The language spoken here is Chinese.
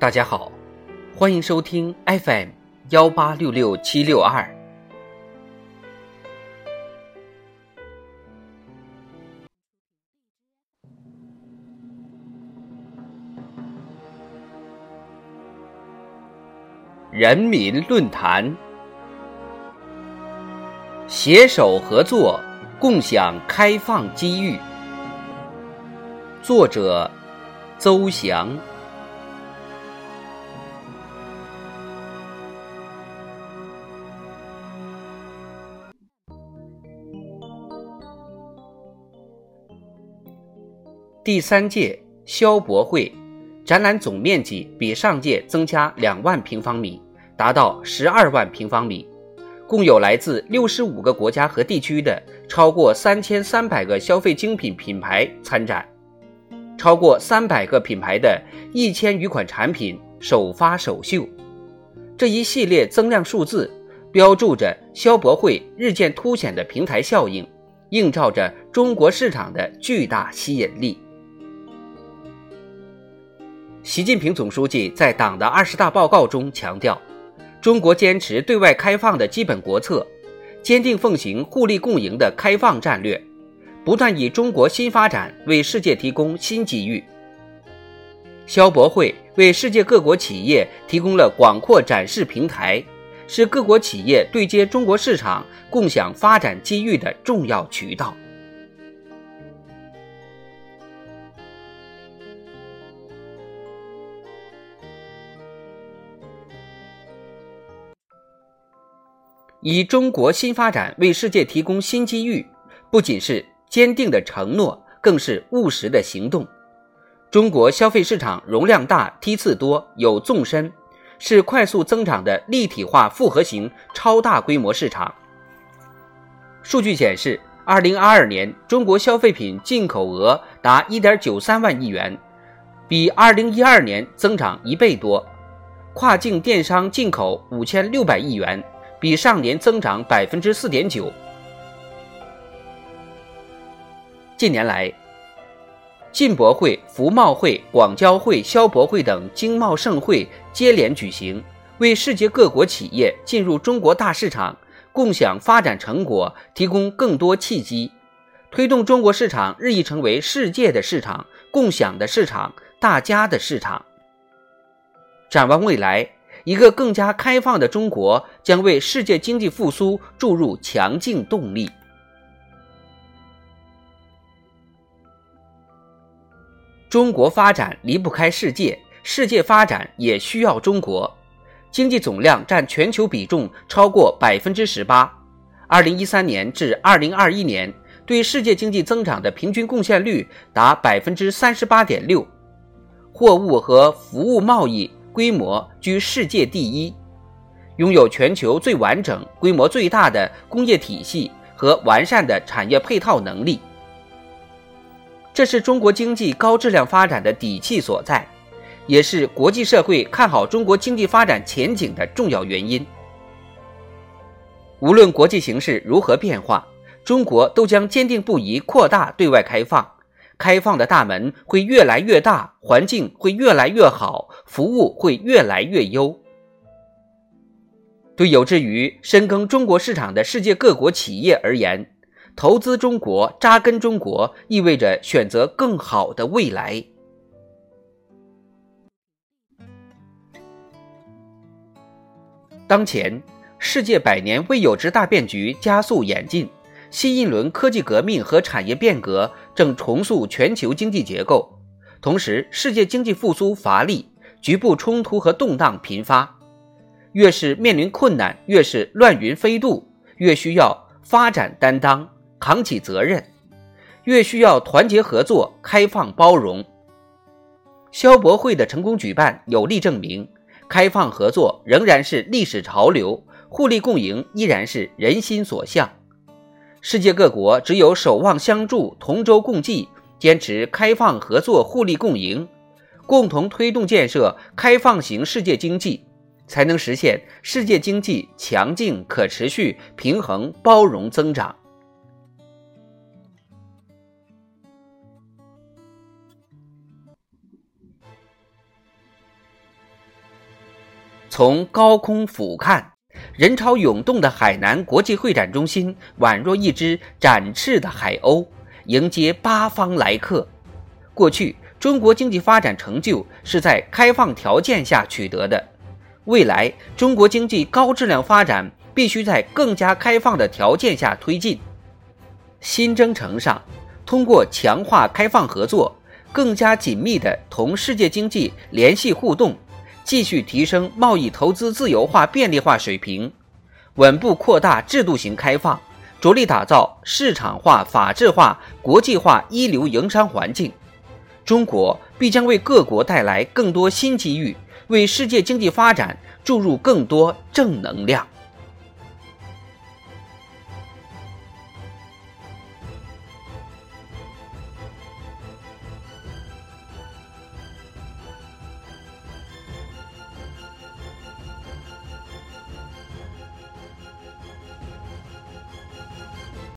大家好，欢迎收听 FM 幺八六六七六二。人民论坛，携手合作，共享开放机遇。作者：邹翔。第三届消博会展览总面积比上届增加两万平方米，达到十二万平方米，共有来自六十五个国家和地区的超过三千三百个消费精品品牌参展，超过三百个品牌的一千余款产品首发首秀。这一系列增量数字，标注着消博会日渐凸显的平台效应，映照着中国市场的巨大吸引力。习近平总书记在党的二十大报告中强调，中国坚持对外开放的基本国策，坚定奉行互利共赢的开放战略，不断以中国新发展为世界提供新机遇。消博会为世界各国企业提供了广阔展示平台，是各国企业对接中国市场、共享发展机遇的重要渠道。以中国新发展为世界提供新机遇，不仅是坚定的承诺，更是务实的行动。中国消费市场容量大、梯次多、有纵深，是快速增长的立体化复合型超大规模市场。数据显示，二零二二年中国消费品进口额达一点九三万亿元，比二零一二年增长一倍多。跨境电商进口五千六百亿元。比上年增长百分之四点九。近年来，进博会、服贸会、广交会、消博会等经贸盛会接连举行，为世界各国企业进入中国大市场、共享发展成果提供更多契机，推动中国市场日益成为世界的市场、共享的市场、大家的市场。展望未来。一个更加开放的中国将为世界经济复苏注入强劲动力。中国发展离不开世界，世界发展也需要中国。经济总量占全球比重超过百分之十八，二零一三年至二零二一年对世界经济增长的平均贡献率达百分之三十八点六，货物和服务贸易。规模居世界第一，拥有全球最完整、规模最大的工业体系和完善的产业配套能力，这是中国经济高质量发展的底气所在，也是国际社会看好中国经济发展前景的重要原因。无论国际形势如何变化，中国都将坚定不移扩大对外开放。开放的大门会越来越大，环境会越来越好，服务会越来越优。对有志于深耕中国市场的世界各国企业而言，投资中国、扎根中国，意味着选择更好的未来。当前，世界百年未有之大变局加速演进。新一轮科技革命和产业变革正重塑全球经济结构，同时世界经济复苏乏力，局部冲突和动荡频发。越是面临困难，越是乱云飞渡，越需要发展担当，扛起责任，越需要团结合作，开放包容。消博会的成功举办，有力证明，开放合作仍然是历史潮流，互利共赢依然是人心所向。世界各国只有守望相助、同舟共济，坚持开放合作、互利共赢，共同推动建设开放型世界经济，才能实现世界经济强劲、可持续、平衡、包容增长。从高空俯瞰，人潮涌动的海南国际会展中心宛若一只展翅的海鸥，迎接八方来客。过去，中国经济发展成就是在开放条件下取得的，未来中国经济高质量发展必须在更加开放的条件下推进。新征程上，通过强化开放合作，更加紧密地同世界经济联系互动。继续提升贸易投资自由化便利化水平，稳步扩大制度型开放，着力打造市场化、法治化、国际化一流营商环境。中国必将为各国带来更多新机遇，为世界经济发展注入更多正能量。